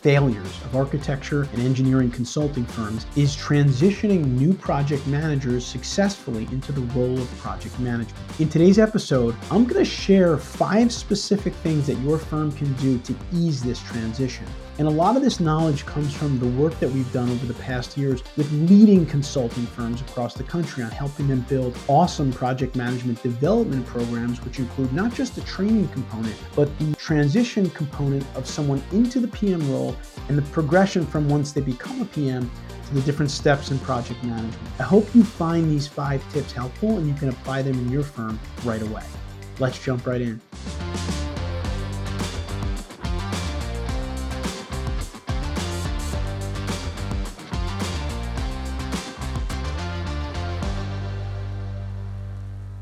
failures of architecture and engineering consulting firms is transitioning new project managers successfully into the role of project management. In today's episode, I'm going to share five specific things that your firm can do to ease this transition. And a lot of this knowledge comes from the work that we've done over the past years with leading consulting firms across the country on helping them build awesome project management development programs, which include not just the training component, but the transition component of someone into the PM role and the progression from once they become a PM to the different steps in project management. I hope you find these five tips helpful and you can apply them in your firm right away. Let's jump right in.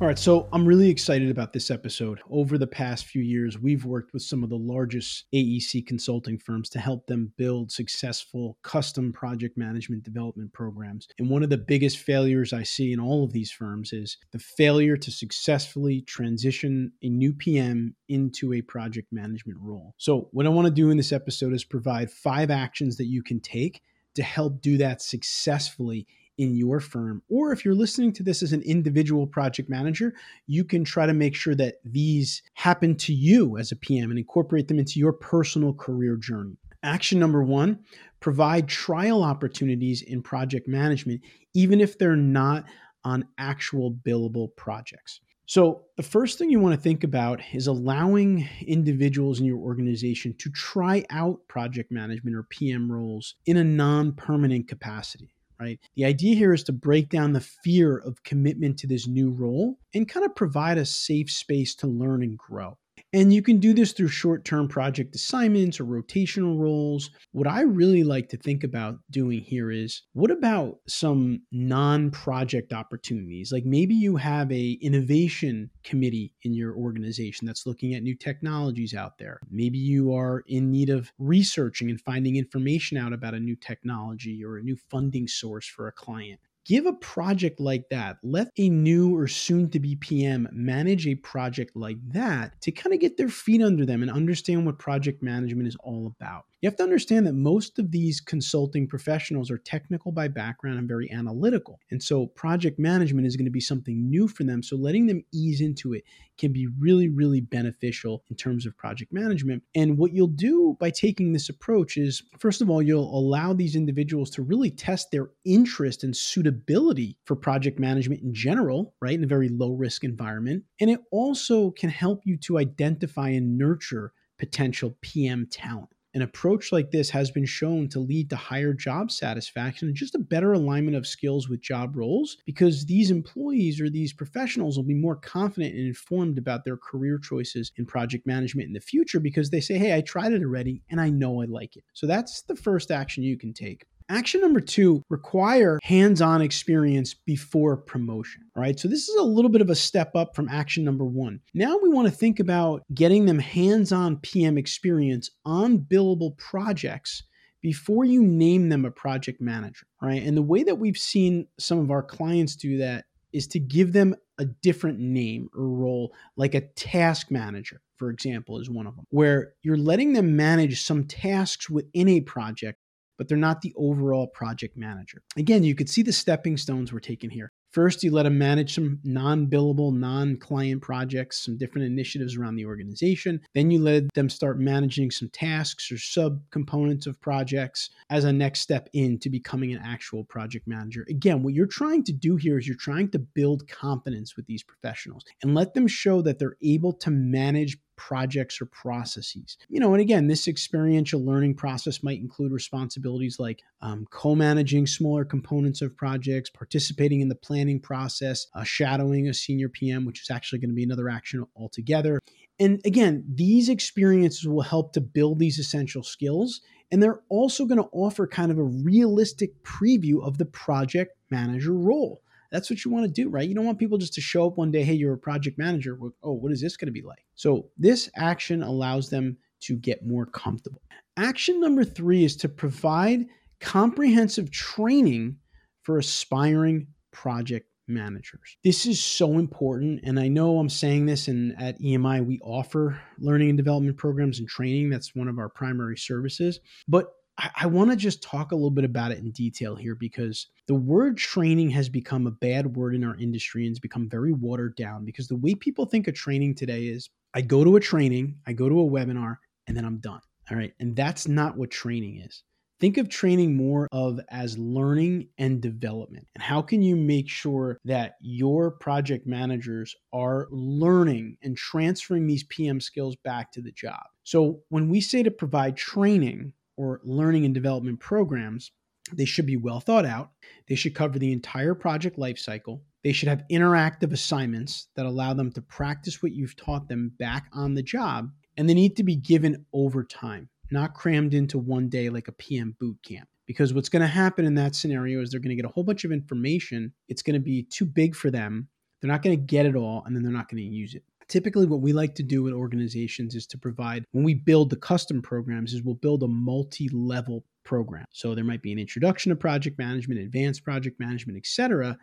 All right, so I'm really excited about this episode. Over the past few years, we've worked with some of the largest AEC consulting firms to help them build successful custom project management development programs. And one of the biggest failures I see in all of these firms is the failure to successfully transition a new PM into a project management role. So, what I want to do in this episode is provide five actions that you can take to help do that successfully in your firm. Or if you're listening to this as an individual project manager, you can try to make sure that these happen to you as a PM and incorporate them into your personal career journey. Action number one provide trial opportunities in project management, even if they're not on actual billable projects. So, the first thing you want to think about is allowing individuals in your organization to try out project management or PM roles in a non permanent capacity right? The idea here is to break down the fear of commitment to this new role and kind of provide a safe space to learn and grow. And you can do this through short term project assignments or rotational roles. What I really like to think about doing here is what about some non project opportunities? Like maybe you have a innovation committee in your organization that's looking at new technologies out there. Maybe you are in need of researching and finding information out about a new technology or a new funding source for a client give a project like that. Let a new or soon to be PM manage a project like that to kind of get their feet under them and understand what project management is all about. You have to understand that most of these consulting professionals are technical by background and very analytical. And so project management is going to be something new for them. So letting them ease into it can be really, really beneficial in terms of project management. And what you'll do by taking this approach is, first of all, you'll allow these individuals to really test their interest and suitability for project management in general, right, in a very low risk environment. And it also can help you to identify and nurture potential PM talent. An approach like this has been shown to lead to higher job satisfaction and just a better alignment of skills with job roles because these employees or these professionals will be more confident and informed about their career choices in project management in the future because they say, hey, I tried it already and I know I like it. So that's the first action you can take. Action number two, require hands on experience before promotion. All right. So this is a little bit of a step up from action number one. Now we want to think about getting them hands on PM experience on billable projects before you name them a project manager. Right. And the way that we've seen some of our clients do that is to give them a different name or role, like a task manager, for example, is one of them, where you're letting them manage some tasks within a project but they're not the overall project manager. Again, you could see the stepping stones were taken here. First, you let them manage some non billable, non client projects, some different initiatives around the organization. Then you let them start managing some tasks or sub components of projects as a next step into becoming an actual project manager. Again, what you're trying to do here is you're trying to build confidence with these professionals and let them show that they're able to manage projects or processes. You know, and again, this experiential learning process might include responsibilities like um, co managing smaller components of projects, participating in the planning process, uh, shadowing a senior PM, which is actually going to be another action altogether. And again, these experiences will help to build these essential skills And they're also going to offer kind of a realistic preview of the project manager role. That's what you want to do, right? You don't want people just to show up one day, hey, you're a project manager. Oh, what is this going to be like? So, this action allows them to get more comfortable. Action number three is to provide comprehensive training for aspiring project managers. This is so important. And I know I'm saying this, and at EMI, we offer learning and development programs and training. That's one of our primary services. But I, I want to just talk a little bit about it in detail here because the word training has become a bad word in our industry and it's become very watered down because the way people think of training today is I go to a training, I go to a webinar, and then I'm done. All right. And that's not what training is. Think of training more of as learning and development. And how can you make sure that your project managers are learning and transferring these PM skills back to the job? So when we say to provide training or learning and development programs, they should be well thought out. They should cover the entire project lifecycle. They should have interactive assignments that allow them to practice what you've taught them back on the job. And they need to be given over time not crammed into one day like a PM boot camp. Because what's going to happen in that scenario is they're going to get a whole bunch of information. It's going to be too big for them. They're not going to get it all, and then they're not going to use it. Typically, what we like to do in organizations is to provide, when we build the custom programs, is we'll build a multi level program. So there might be an introduction to project management, advanced project management, etc.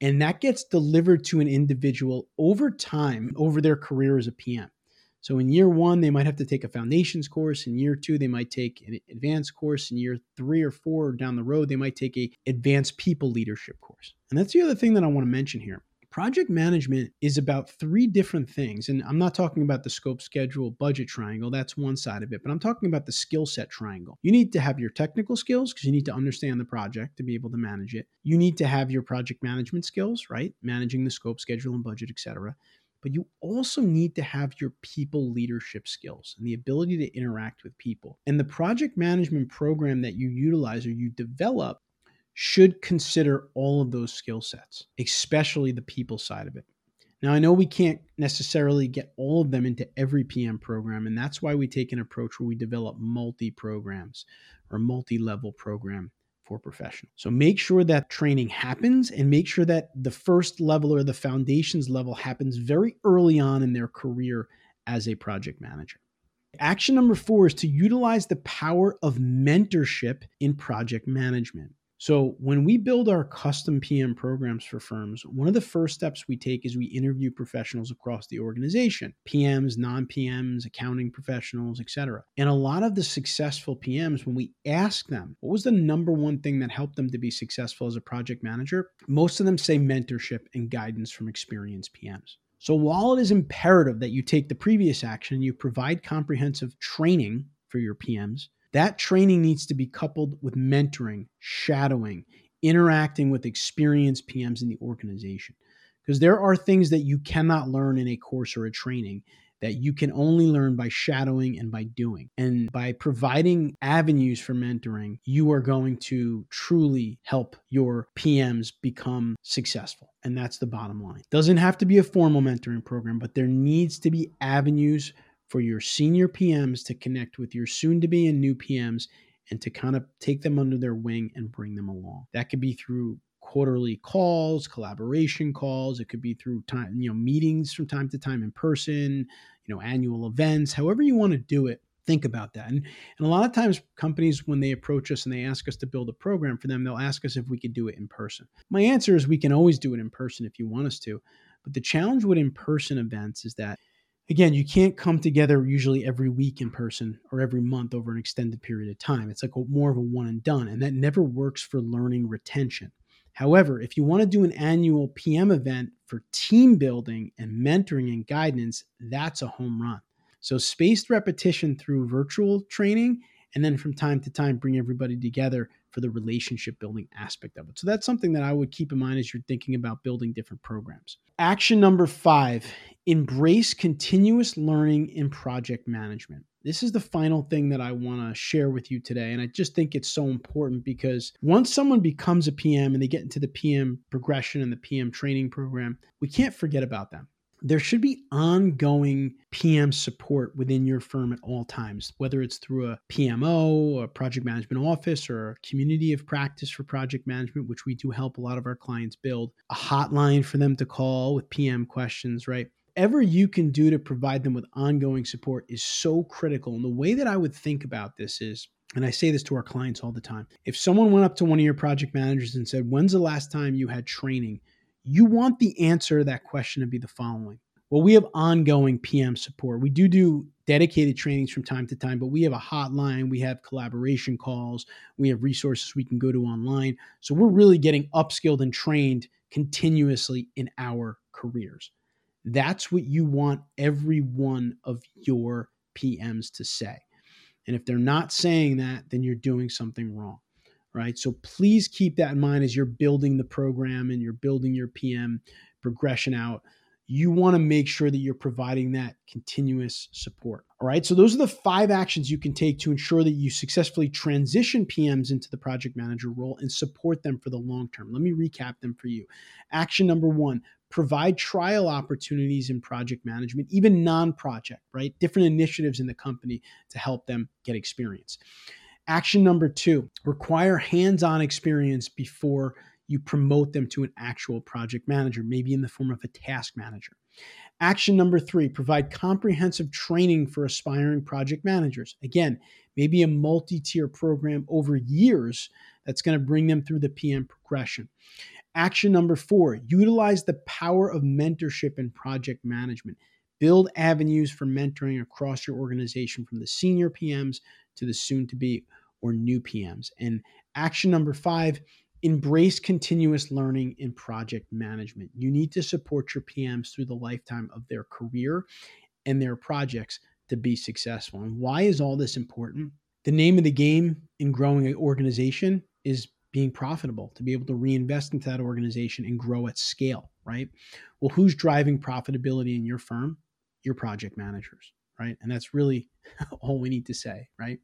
And that gets delivered to an individual over time, over their career as a PM. So in year one, they might have to take a foundations course. In year two, they might take an advanced course. In year three or four down the road, they might take a advanced people leadership course. And that's the other thing that I want to mention here. Project management is about three different things. And I'm not talking about the scope, schedule, budget triangle. That's one side of it. But I'm talking about the skill set triangle. You need to have your technical skills because you need to understand the project to be able to manage it. You need to have your project management skills, right? Managing the scope, schedule, and budget, etc but you also need to have your people leadership skills and the ability to interact with people. And the project management program that you utilize or you develop should consider all of those skill sets, especially the people side of it. Now, I know we can't necessarily get all of them into every PM program, and that's why we take an approach where we develop multi programs or multi level program for professionals. So make sure that training happens and make sure that the first level or the foundations level happens very early on in their career as a project manager. Action number four is to utilize the power of mentorship in project management. So, when we build our custom PM programs for firms, one of the first steps we take is we interview professionals across the organization PMs, non PMs, accounting professionals, etc. And a lot of the successful PMs, when we ask them what was the number one thing that helped them to be successful as a project manager, most of them say mentorship and guidance from experienced PMs. So, while it is imperative that you take the previous action, you provide comprehensive training for your PMs, that training needs to be coupled with mentoring, shadowing, interacting with experienced PMs in the organization. Because there are things that you cannot learn in a course or a training that you can only learn by shadowing and by doing. And by providing avenues for mentoring, you are going to truly help your PMs become successful. And that's the bottom line. Doesn't have to be a formal mentoring program, but there needs to be avenues for your senior PMs to connect with your soon to be and new PMs and to kind of take them under their wing and bring them along. That could be through quarterly calls, collaboration calls, it could be through time, you know, meetings from time to time in person, you know, annual events, however you want to do it. Think about that. And, and a lot of times, companies, when they approach us and they ask us to build a program for them, they'll ask us if we could do it in person. My answer is we can always do it in person if you want us to. But the challenge with in person events is that again, you can't come together usually every week in person or every month over an extended period of time. It's like a, more of a one and done, and that never works for learning retention. However, if you want to do an annual PM event for team building and mentoring and guidance, that's a home run. So, spaced repetition through virtual training, and then from time to time, bring everybody together for the relationship building aspect of it. So, that's something that I would keep in mind as you're thinking about building different programs. Action number five embrace continuous learning in project management. This is the final thing that I want to share with you today. And I just think it's so important because once someone becomes a PM and they get into the PM progression and the PM training program, we can't forget about them. There should be ongoing PM support within your firm at all times, whether it's through a PMO, a project management office, or a community of practice for project management, which we do help a lot of our clients build, a hotline for them to call with PM questions, right? Whatever you can do to provide them with ongoing support is so critical. And the way that I would think about this is, and I say this to our clients all the time if someone went up to one of your project managers and said, When's the last time you had training? You want the answer to that question to be the following. Well, we have ongoing PM support. We do do dedicated trainings from time to time, but we have a hotline, we have collaboration calls, we have resources we can go to online. So we're really getting upskilled and trained continuously in our careers. That's what you want every one of your PMs to say. And if they're not saying that, then you're doing something wrong right? So please keep that in mind as you're building the program and you're building your PM progression out. You want to make sure that you're providing that continuous support. All right. So, those are the five actions you can take to ensure that you successfully transition PMs into the project manager role and support them for the long term. Let me recap them for you. Action number one provide trial opportunities in project management, even non project, right? Different initiatives in the company to help them get experience. Action number two require hands on experience before you promote them to an actual project manager, maybe in the form of a task manager. Action number three provide comprehensive training for aspiring project managers. Again, maybe a multi tier program over years that's going to bring them through the PM progression. Action number four utilize the power of mentorship and project management. Build avenues for mentoring across your organization from the senior PMs to the soon to be or new PMs. And action number five embrace continuous learning in project management. You need to support your PMs through the lifetime of their career and their projects to be successful. And why is all this important? The name of the game in growing an organization is being profitable, to be able to reinvest into that organization and grow at scale, right? Well, who's driving profitability in your firm? Your project managers, right? And that's really all we need to say, right?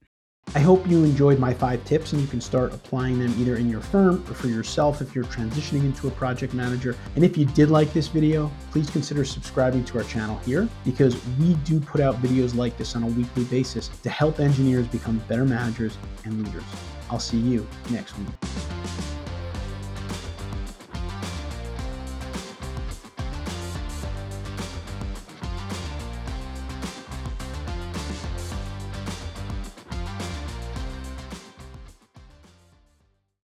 I hope you enjoyed my five tips and you can start applying them either in your firm or for yourself if you're transitioning into a project manager. And if you did like this video, please consider subscribing to our channel here because we do put out videos like this on a weekly basis to help engineers become better managers and leaders. I'll see you next week.